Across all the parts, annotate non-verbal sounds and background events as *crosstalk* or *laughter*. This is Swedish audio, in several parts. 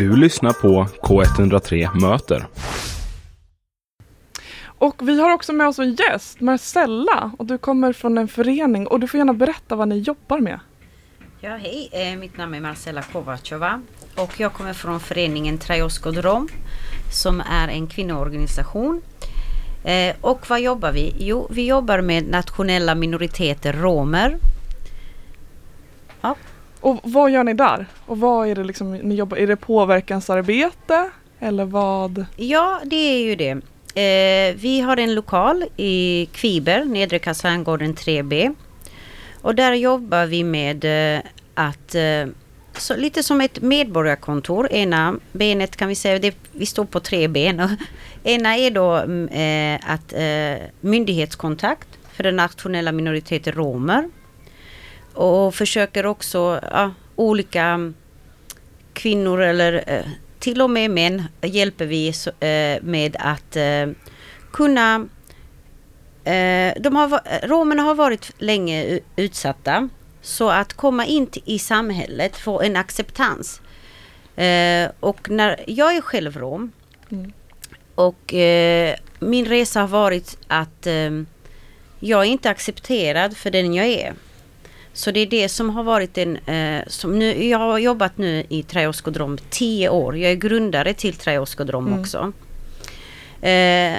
Du lyssnar på K103 Möter. Och vi har också med oss en gäst, Marcella. Och du kommer från en förening och du får gärna berätta vad ni jobbar med. Ja, hej. Eh, mitt namn är Marcela Kovacova och jag kommer från föreningen Trajoskodrom som är en kvinnoorganisation. Eh, och vad jobbar vi? Jo, vi jobbar med nationella minoriteter, romer. Ja. Och vad gör ni där? Och vad är det liksom ni jobbar Är det påverkansarbete eller vad? Ja, det är ju det. Eh, vi har en lokal i Kviber, Nedre Kaserngården 3B. Och där jobbar vi med eh, att eh, så lite som ett medborgarkontor. Ena benet kan vi säga, det, vi står på tre ben. *laughs* Ena är då mm, eh, att eh, myndighetskontakt för den nationella minoriteten romer. Och försöker också ja, olika kvinnor eller eh, till och med män hjälper vi eh, med att eh, kunna de har, romerna har varit länge utsatta. Så att komma in i samhället, få en acceptans. och när jag är själv rom mm. och min resa har varit att jag är inte accepterad för den jag är. Så det är det som har varit en... Eh, som nu, jag har jobbat nu i Traioskodrom tio år. Jag är grundare till Traioskodrom mm. också. Eh,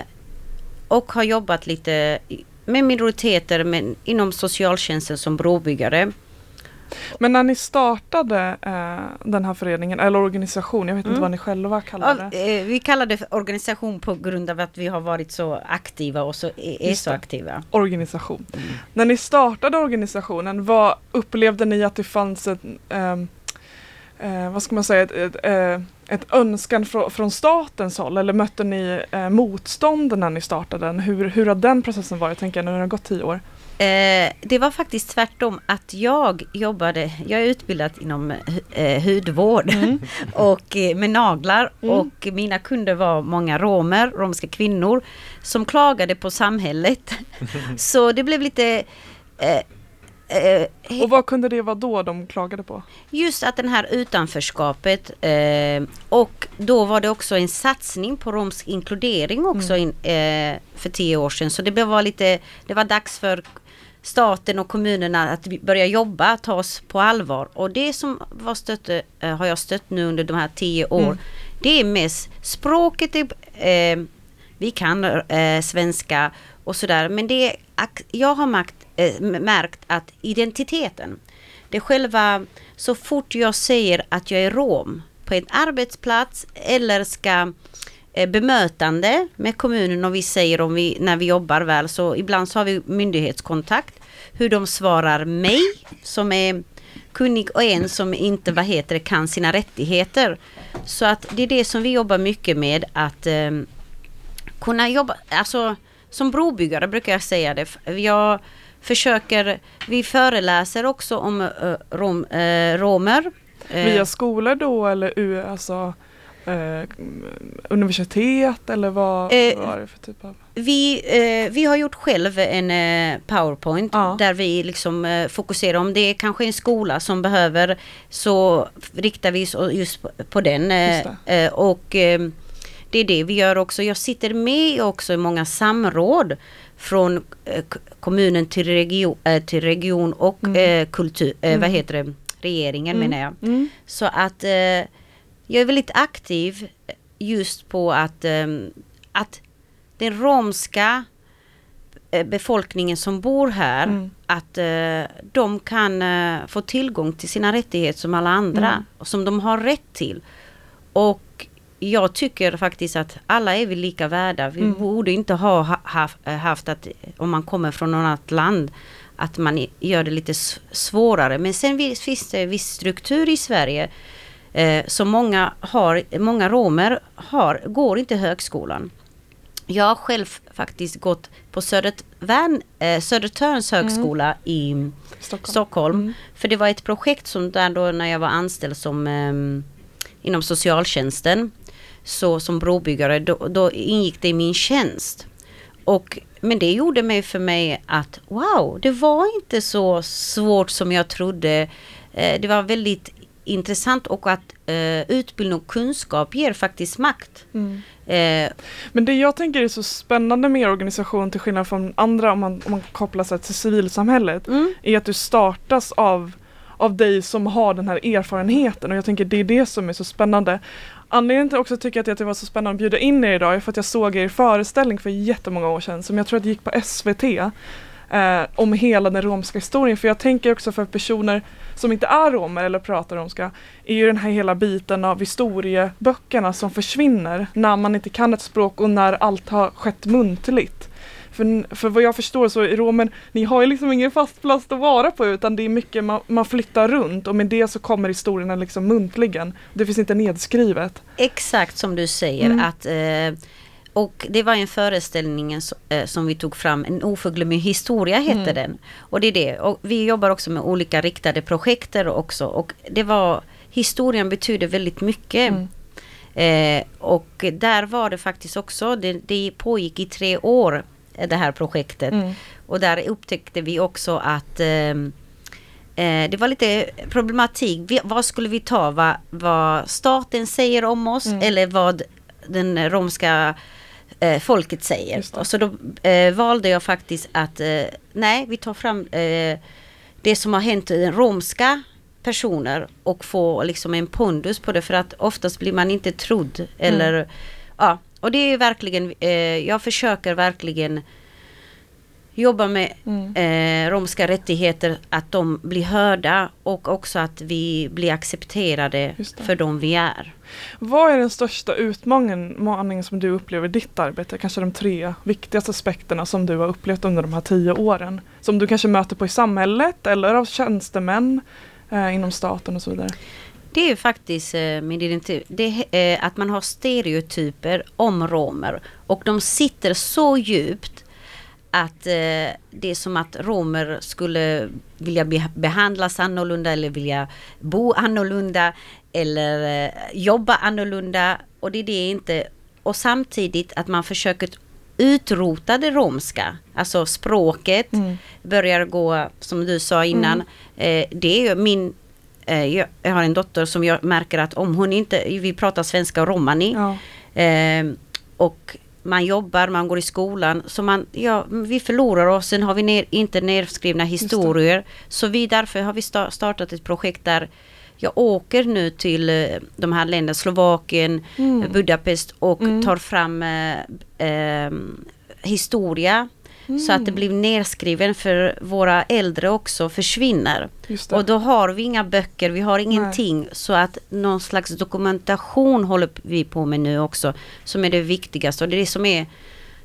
och har jobbat lite med minoriteter men inom socialtjänsten som brobyggare. Men när ni startade eh, den här föreningen eller organisationen, jag vet mm. inte vad ni själva kallar det. Ja, eh, vi kallar det organisation på grund av att vi har varit så aktiva och så är, så aktiva. Organisation. Mm. När ni startade organisationen, vad upplevde ni att det fanns ett, eh, eh, vad ska man säga, ett, ett, eh, ett önskan fr från statens håll eller mötte ni eh, motstånd när ni startade den? Hur, hur har den processen varit, tänker jag, när det har gått tio år? Eh, det var faktiskt tvärtom att jag jobbade, jag är utbildad inom eh, hudvård mm. *laughs* och eh, med naglar mm. och mina kunder var många romer, romska kvinnor som klagade på samhället. *laughs* Så det blev lite eh, och vad kunde det vara då de klagade på? Just att den här utanförskapet eh, och då var det också en satsning på romsk inkludering också mm. in, eh, för tio år sedan. Så det var lite, det var dags för staten och kommunerna att börja jobba, ta oss på allvar. Och det som var stött, eh, har jag stött nu under de här tio år, mm. det är mest språket, är, eh, vi kan eh, svenska och sådär, men det är, jag har märkt, eh, märkt att identiteten, det själva, så fort jag säger att jag är rom på en arbetsplats eller ska Eh, bemötande med kommunen och vi säger om vi, när vi jobbar väl så ibland så har vi myndighetskontakt. Hur de svarar mig som är kunnig och en som inte vad heter det, kan sina rättigheter. Så att det är det som vi jobbar mycket med att eh, kunna jobba, alltså som brobyggare brukar jag säga det. Jag försöker, vi föreläser också om uh, rom, uh, romer. Via skolor då eller alltså eh, universitet eller vad, eh, vad är det för typ av? Vi, eh, vi har gjort själv en eh, powerpoint ja. där vi liksom eh, fokuserar om det är kanske en skola som behöver så riktar vi oss just på, på den. Eh, och det är det vi gör också. Jag sitter med också i många samråd från kommunen till region, till region och mm. kultur, mm. vad heter det, regeringen mm. menar jag. Mm. Så att jag är väldigt aktiv just på att, att den romska eh, befolkningen som bor här, mm. att uh, de kan uh, få tillgång till sina rättigheter som alla andra, mm. som de har rätt till. Och jag tycker faktiskt att alla är vi lika värda. Vi mm. borde inte ha haft, haft att, om man kommer från något annat land, att man gör det lite svårare. Men sen finns det viss struktur i Sverige eh, som många har, många romer har, går inte högskolan. Jag har själv faktiskt gått på Södertörn, eh, Södertörns mm. högskola mm. i Stockholm. Stockholm mm. För det var ett projekt som där då när jag var anställd som eh, inom socialtjänsten så som brobyggare då, då ingick det i min tjänst. Och, men det gjorde mig för mig att wow, det var inte så svårt som jag trodde. Eh, det var väldigt intressant och att eh, utbildning och kunskap ger faktiskt makt. Mm. Eh, Men det jag tänker är så spännande med er organisation till skillnad från andra om man, om man kopplar sig till civilsamhället mm. är att du startas av av dig som har den här erfarenheten och jag tänker det är det som är så spännande. Anledningen till att jag också tycker att det var så spännande att bjuda in er idag är för att jag såg er föreställning för jättemånga år sedan som jag tror att gick på SVT eh, om hela den romska historien. För jag tänker också för personer som inte är romer eller pratar romska är ju den här hela biten av historieböckerna som försvinner när man inte kan ett språk och när allt har skett muntligt. För, för vad jag förstår så i Romen, ni har ju liksom ingen fast plats att vara på utan det är mycket man, man flyttar runt och med det så kommer historierna liksom muntligen. Det finns inte nedskrivet. Exakt som du säger mm. att eh, och det var en föreställning eh, som vi tog fram, En oförglömlig historia hette mm. den. Och det är det. Och vi jobbar också med olika riktade projekt också. Och det var, historien betyder väldigt mycket. Mm. Eh, och där var det faktiskt också, det, det pågick i tre år det här projektet. Mm. Och där upptäckte vi också att eh, eh, det var lite problematik. Vi, vad skulle vi ta? Vad, vad staten säger om oss mm. eller vad den romska eh, folket säger. Och så då eh, valde jag faktiskt att eh, nej, vi tar fram eh, det som har hänt i romska personer och få liksom en pondus på det för att oftast blir man inte trodd eller mm. ja och det är verkligen, eh, jag försöker verkligen jobba med mm. eh, romska rättigheter, att de blir hörda och också att vi blir accepterade för de vi är. Vad är den största utmaningen som du upplever i ditt arbete? Kanske de tre viktigaste aspekterna som du har upplevt under de här tio åren? Som du kanske möter på i samhället eller av tjänstemän eh, inom staten och så vidare? Det är faktiskt eh, min identitet. Det är eh, att man har stereotyper om romer och de sitter så djupt att eh, det är som att romer skulle vilja be behandlas annorlunda eller vilja bo annorlunda eller jobba annorlunda och det är det inte. Och samtidigt att man försöker utrota det romska, alltså språket mm. börjar gå som du sa innan. Mm. Eh, det är min Eh, jag, jag, har en dotter som jag märker att om hon inte, vi pratar svenska och romani. Ja. Eh, och man jobbar, man går i skolan. Så man, ja, vi förlorar oss, sen har vi ner, inte nedskrivna historier. Så vi därför har vi startat ett projekt där jag åker nu till eh, de här länderna, Slovakien, mm. Budapest och mm. tar fram eh, eh, historia Mm. Så att det blir nedskriven för våra äldre också försvinner. Och då har vi inga böcker, vi har ingenting. Nej. Så att någon slags dokumentation håller vi på med nu också. Som är det viktigaste och det är det som är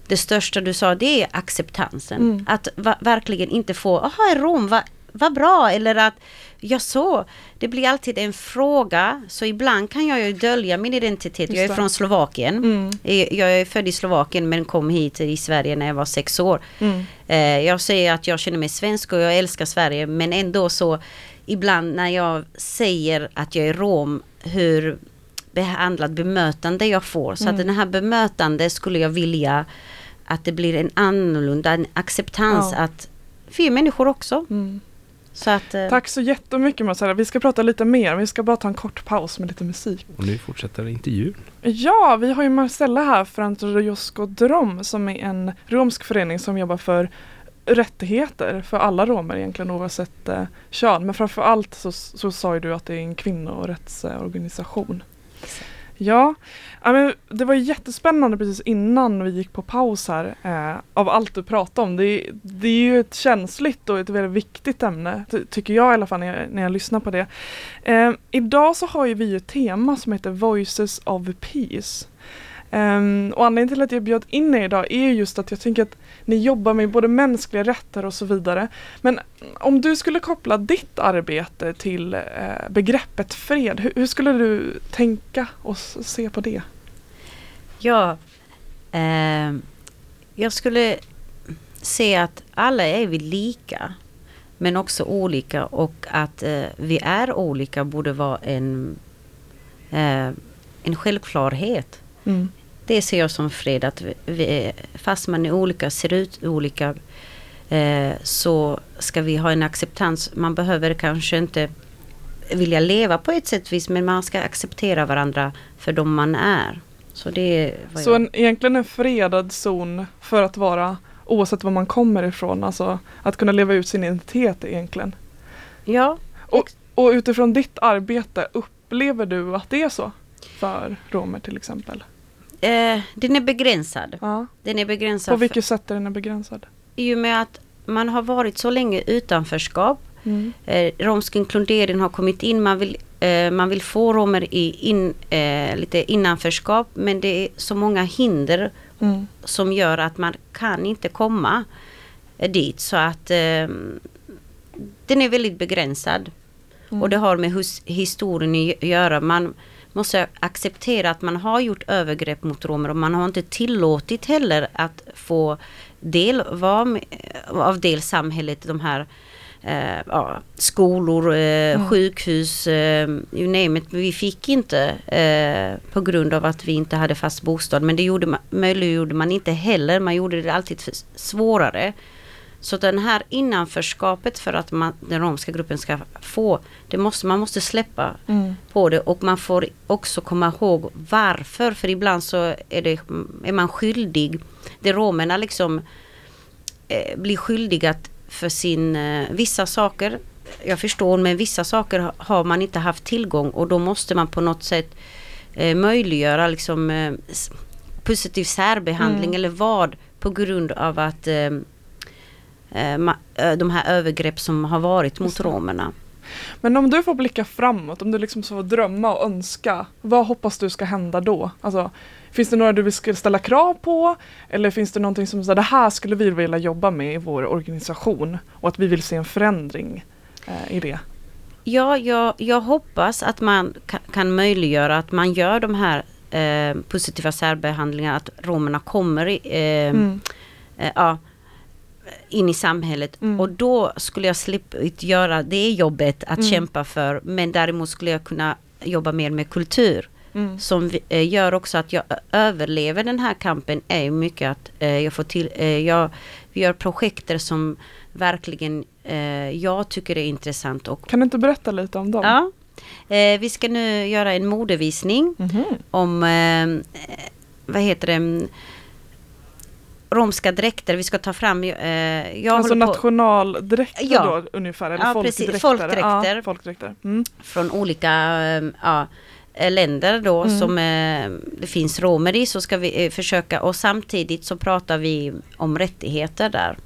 det största du sa, det är acceptansen. Mm. Att verkligen inte få, jaha, Rom, vad vad bra eller att jag så. Det blir alltid en fråga så ibland kan jag ju dölja min identitet. jag är från Slovakien. Mm. Jag är född i Slovakien men kom hit i Sverige när jag var sex år. Mm. Eh, jag säger att jag känner mig svensk och jag älskar Sverige men ändå så ibland när jag säger att jag är rom hur behandlat bemötande jag får. Så mm. att den här bemötande skulle jag vilja att det blir en annorlunda, en acceptans ja. att vi är människor också. Mm. Så att, eh, Tack så jättemycket Marcella. Vi ska prata lite mer. Vi ska bara ta en kort paus med lite musik. Och nu fortsätter intervjun. Ja, vi har ju Marcella här från Rojosko Drom som är en romsk förening som jobbar för rättigheter för alla romer egentligen oavsett eh, kön. Men framförallt så, så sa ju du att det är en kvinnorättsorganisation. Exakt. Ja, men det var jättespännande precis innan vi gick på paus här eh, av allt du pratade om. Det, det, är ju ett känsligt och ett väldigt viktigt ämne, tycker jag i alla fall när jag, när jag lyssnar på det. Eh, idag så har ju vi ett tema som heter Voices of Peace. Um, och anledningen till att jag bjöd in er idag är just att jag tänker att ni jobbar med både mänskliga rätter och så vidare. Men om du skulle koppla ditt arbete till uh, begreppet fred, hur, hur, skulle du tänka och se på det? Ja, eh, jag skulle se att alla är vi lika men också olika och att eh, vi är olika borde vara en, eh, en självklarhet. Mm. Det ser jag som fred, att vi, fast man är olika, ser ut olika, eh, så ska vi ha en acceptans. Man behöver kanske inte vilja leva på ett sätt vis men man ska acceptera varandra för de man är. Så det är Så en, egentligen en fredad zon för att vara oavsett var man kommer ifrån, alltså att kunna leva ut sin identitet egentligen. Ja. Och, och utifrån ditt arbete, upplever du att det är så för romer till exempel? Eh, den är begränsad. Ja. Den är begränsad. På vilket sätt är den begränsad? I och med att man har varit så länge utanförskap. Mm. Eh, romsk inkludering har kommit in. Man vill, eh, man vill få romer i in, eh, lite innanförskap. Men det är så många hinder Mm. som gör att man kan inte komma eh, dit. Så att eh, den är väldigt begränsad. Mm. Och det har med hus, historien att göra. Man måste acceptera att man har gjort övergrepp mot romer och man har inte tillåtit heller att få del med, av del samhället, de här eh, ja, skolor, eh, Mm. sjukhus, eh, you name it. Vi fick inte eh, på grund av att vi inte hade fast bostad. Men det gjorde man, möjliggjorde man inte heller. Man gjorde det alltid svårare. Så den här innanförskapet för att man, den romska gruppen ska få, det måste, man måste släppa Mm. på det och man får också komma ihåg varför. För ibland så är, det, är man skyldig. Det romerna liksom eh, blir skyldiga för sin, eh, vissa saker, jag förstår, men vissa saker ha- har man inte haft tillgång och då måste man på något sätt eh, möjliggöra liksom eh, positiv särbehandling Mm. eller vad på grund av att eh, de här övergrepp som har varit mot romerna. Men om du får blicka framåt, om du liksom får drömma och önska, vad hoppas du ska hända då? Alltså, finns det några du vill ställa krav på? Eller finns det någonting som så det här skulle vi vilja jobba med i vår organisation och att vi vill se en förändring eh, i det? Ja, jag, jag hoppas att man kan, kan möjliggöra att man gör de här eh, positiva särbehandlingarna, att romerna kommer i, eh, Mm. eh, ja, in i samhället. Mm. Och då skulle jag slippa göra det jobbet att Mm. kämpa för. Men däremot skulle jag kunna jobba mer med kultur. Mm. Som eh, gör också att jag överlever den här kampen är mycket att eh, jag får till, eh, jag, gör projekter som verkligen jag tycker är intressant och Kan du inte berätta lite om dem? Ja. Vi ska nu göra en modevisning Mhm. om, eh, eh, vad heter det, mm, romska dräkter. Vi ska ta fram, eh, jag Alltså nationaldräkter Ja. då ungefär? Eller Ja, folkdräkter? precis. Folkdräkter. Ja, folkdräkter. Mm. från olika eh, ja, eh, länder då Mm. som eh, det finns romer i så ska vi eh, försöka och samtidigt så pratar vi om rättigheter där.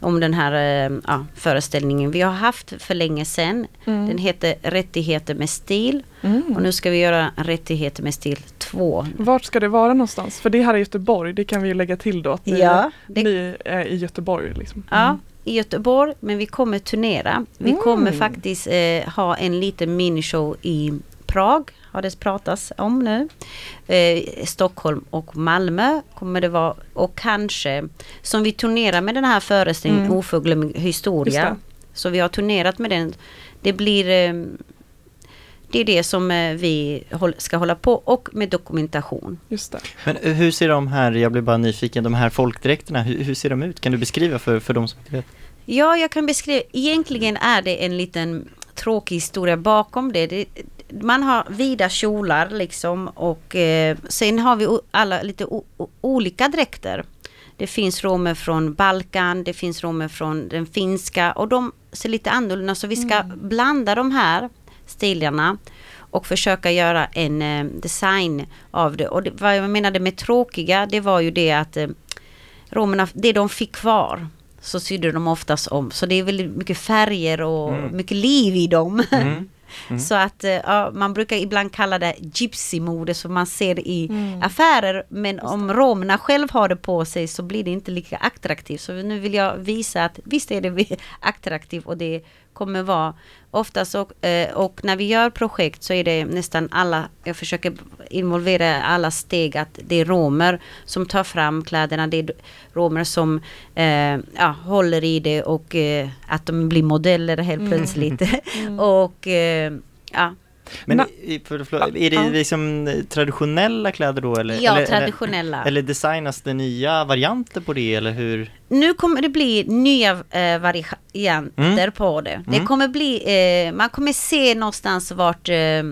Om den här eh, ja, föreställningen vi har haft för länge sedan. Mm. Den heter Rättigheter med stil. Mm. Och nu ska vi göra Rättigheter med stil 2. Vart ska det vara någonstans? För det här är Göteborg, det kan vi lägga till då. Att ni, Ja, det- ni är i Göteborg. Liksom. Ja, i Göteborg, men vi kommer turnera. Vi Mm. kommer faktiskt eh, ha en liten minishow i Prag, har det pratats om nu. Eh, Stockholm och Malmö kommer det vara. Och kanske, som vi turnerar med den här föreställningen, Mm. Oförglömlig historia. Så vi har turnerat med den. Det blir eh, det är det som eh, vi håll, ska hålla på och med dokumentation. Just det. Men eh, hur ser de här, jag blir bara nyfiken, de här folkdräkterna, hur, hur ser de ut? Kan du beskriva för, för de som inte vet? Ja, jag kan beskriva. Egentligen är det en liten tråkig historia bakom det. det man har vida kjolar liksom och eh, sen har vi alla lite olika dräkter. Det finns romer från Balkan, det finns romer från den finska och de ser lite annorlunda så vi ska blanda de här stilarna och försöka göra en eh, design av det. Och det, vad jag menade med tråkiga det var ju det att eh, romerna, det de fick kvar så sydde de oftast om. Så det är väldigt mycket färger och Mm. mycket liv i dem. Mm. Mm. *laughs* Så att eh, ja, man brukar ibland kalla det gypsy-mode som man ser i Mm. affärer. Men om romerna själv har det på sig så blir det inte lika attraktivt. Så nu vill jag visa att visst är det *laughs* attraktivt och det kommer vara oftast och, eh, och när vi gör projekt så är det nästan alla, jag försöker involvera alla steg att det är romer som tar fram kläderna, det är romer som eh, ja, håller i det och eh, att de blir modeller helt Mm. plötsligt. *laughs* *laughs* Mm. och eh, ja, Men Na- för, för, är det liksom traditionella kläder då eller? Ja, eller, traditionella. Eller, eller designas det nya varianter på det eller hur? Nu kommer det bli nya eh, varianter Mm. på det. Det Mm. kommer bli, eh, man kommer se någonstans vart eh,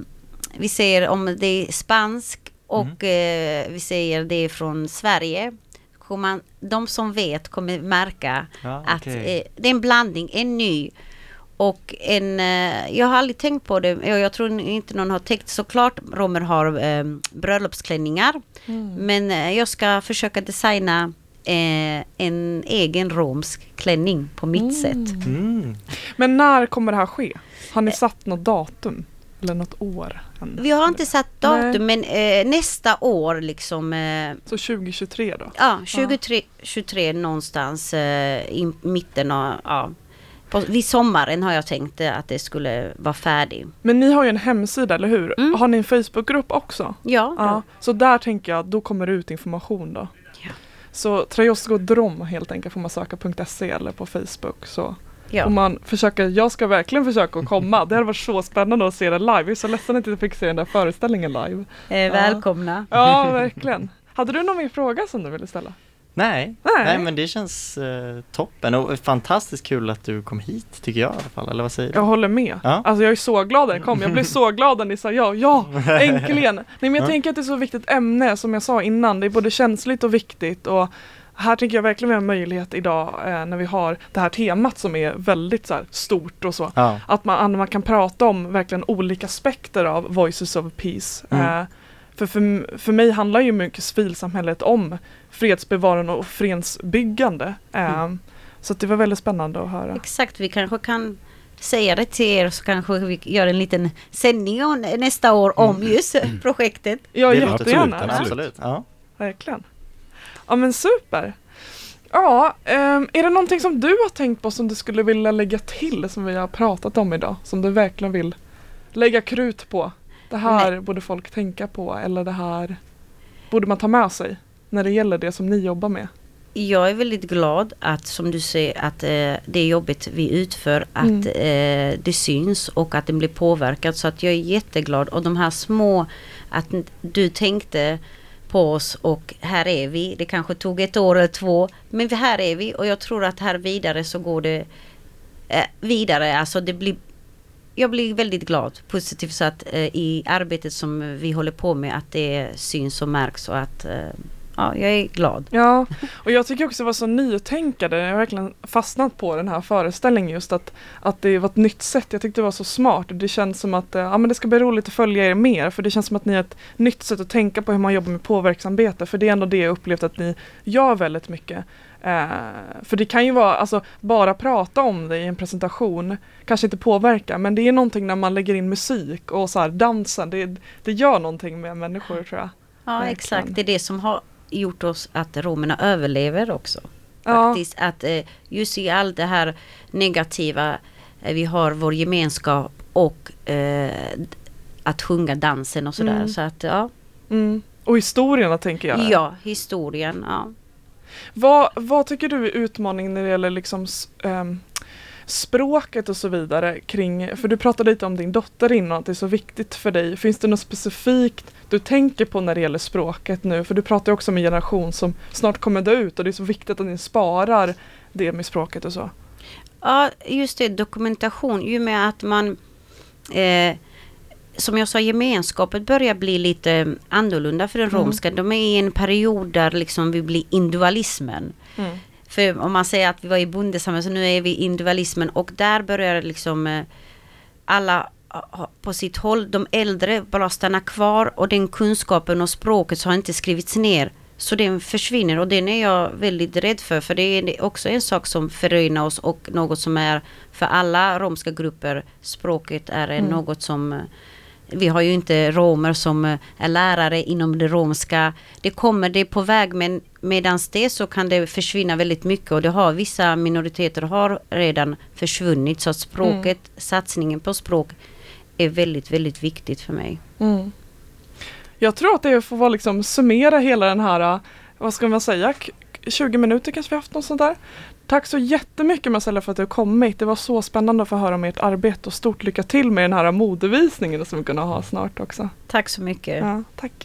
vi ser om det är spansk och Mm. eh, vi säger det är från Sverige. Kommer man, de som vet kommer märka Ja, att okej. eh, det är en blandning, en ny. Och en, eh, jag har aldrig tänkt på det, jag tror inte någon har tänkt, såklart romer har eh, bröllopsklänningar. Mm. Men eh, jag ska försöka designa eh, en egen romsk klänning på mitt sätt. Mm. Men när kommer det här ske? Har ni satt något datum? Eller något år? än? Vi har inte satt datum Nej. men eh, nästa år liksom eh, Så 2023 då? Ja, 23, 23 någonstans eh, i mitten av, ja. På, vid sommaren har jag tänkt eh, att det skulle vara färdig. Men ni har ju en hemsida, eller hur? Mm. Har ni en Facebookgrupp också? Ja, Ja, så där tänker jag, då kommer det ut information då. Ja. Så Trajosgo Drom helt enkelt får man söka .se eller på Facebook så ja. får man försöka, jag ska verkligen försöka att komma. Det hade varit så spännande att se det live. Jag är så ledsen att jag inte fick se den där föreställningen live. Eh, välkomna. Ja, verkligen. Hade du någon mer fråga som du ville ställa? Nej. Nej. Nej, men det känns eh, toppen och fantastiskt kul att du kom hit tycker jag i alla fall, eller vad säger du? Jag håller med. Ja. Alltså jag är så glad när jag kom. Jag blev så *laughs* glad när ni sa ja. Ja, *laughs* äntligen! Nej men jag Ja. tänker att det är ett så viktigt ämne som jag sa innan. Det är både känsligt och viktigt och här tänker jag verkligen vi har möjlighet idag eh, när vi har det här temat som är väldigt så här, stort och så. Ja, Att man, man kan prata om verkligen olika aspekter av Voices of Peace. Mm. Eh, för, för, för mig handlar ju mycket civilsamhället om fredsbevarande och fredsbyggande. Mm. Så att det var väldigt spännande att höra. Exakt, vi kanske kan säga det till er så kanske vi gör en liten sändning om- nästa år om just projektet. Ja, det jättegärna. toppen, absolut. Ja. Verkligen. Ja men super. Ja, ehm, är det någonting som du har tänkt på som du skulle vilja lägga till som vi har pratat om idag? Som du verkligen vill lägga krut på? Det här borde folk tänka på eller det här borde man ta med sig när det gäller det som ni jobbar med? Jag är väldigt glad att som du säger att eh, det jobbet vi utför att Mm. eh, det syns och att den blir påverkad så att jag är jätteglad och de här små att du tänkte på oss och här är vi. Det kanske tog ett år eller två men här är vi och jag tror att här vidare så går det eh, vidare. Alltså det blir jag blir väldigt glad, positivt så att eh, i arbetet som vi håller på med att det syns och märks och att eh, ja, jag är glad. Ja, *laughs* och jag tycker också det var så nytänkande. Jag har verkligen fastnat på den här föreställningen just att, att det var ett nytt sätt. Jag tyckte det var så smart. Det känns som att eh, ja, men det ska bli roligt att följa er mer för det känns som att ni har ett nytt sätt att tänka på hur man jobbar med påverksarbete. För det är ändå det jag upplevt att ni gör väldigt mycket. Eh, för det kan ju vara, alltså bara prata om det i en presentation kanske inte påverkar men det är någonting när man lägger in musik och så här dansen. Det, det gör någonting med människor tror jag. Ja Verkligen. exakt, det är det som har gjort oss att romerna överlever också. Ja. Faktiskt att eh, just i allt det här negativa, eh, vi har vår gemenskap och eh, att sjunga dansen och sådär. Mm. Så att ja, Mm. Och historierna tänker jag. ja historien, ja. Vad, vad tycker du är utmaningen när det gäller liksom um, språket och så vidare kring, för du pratade lite om din dotter innan, att det är så viktigt för dig. Finns det något specifikt du tänker på när det gäller språket nu? För du pratar ju också om en generation som snart kommer dö ut och det är så viktigt att ni sparar det med språket och så. Ja, just det, dokumentation. Ju med att man eh, som jag sa, gemenskapet börjar bli lite annorlunda för den Mm. romska. De är i en period där liksom vi blir individualismen. Mm. För om man säger att vi var i bondesamhället så nu är vi individualismen och där börjar liksom eh, alla ha- på sitt håll, de äldre bara stanna kvar och den kunskapen och språket har inte skrivits ner. Så den försvinner och den är jag väldigt rädd för för det är också en sak som förenar oss och något som är för alla romska grupper. Språket är Mm. något som eh, vi har ju inte romer som eh, är lärare inom det romska. Det kommer, det är på väg men medans det så kan det försvinna väldigt mycket och det har vissa minoriteter har redan försvunnit så att språket, satsningen på språk är väldigt, väldigt viktigt för mig. Mm. Jag tror att det får vara liksom summera hela den här, vad ska man säga, k- 20 minuter kanske vi haft något sånt där. Tack så jättemycket Marcella för att du kommit. Det var så spännande att få höra om ert arbete och stort lycka till med den här modevisningen som vi kommer ha snart också. Tack så mycket. Ja, tack.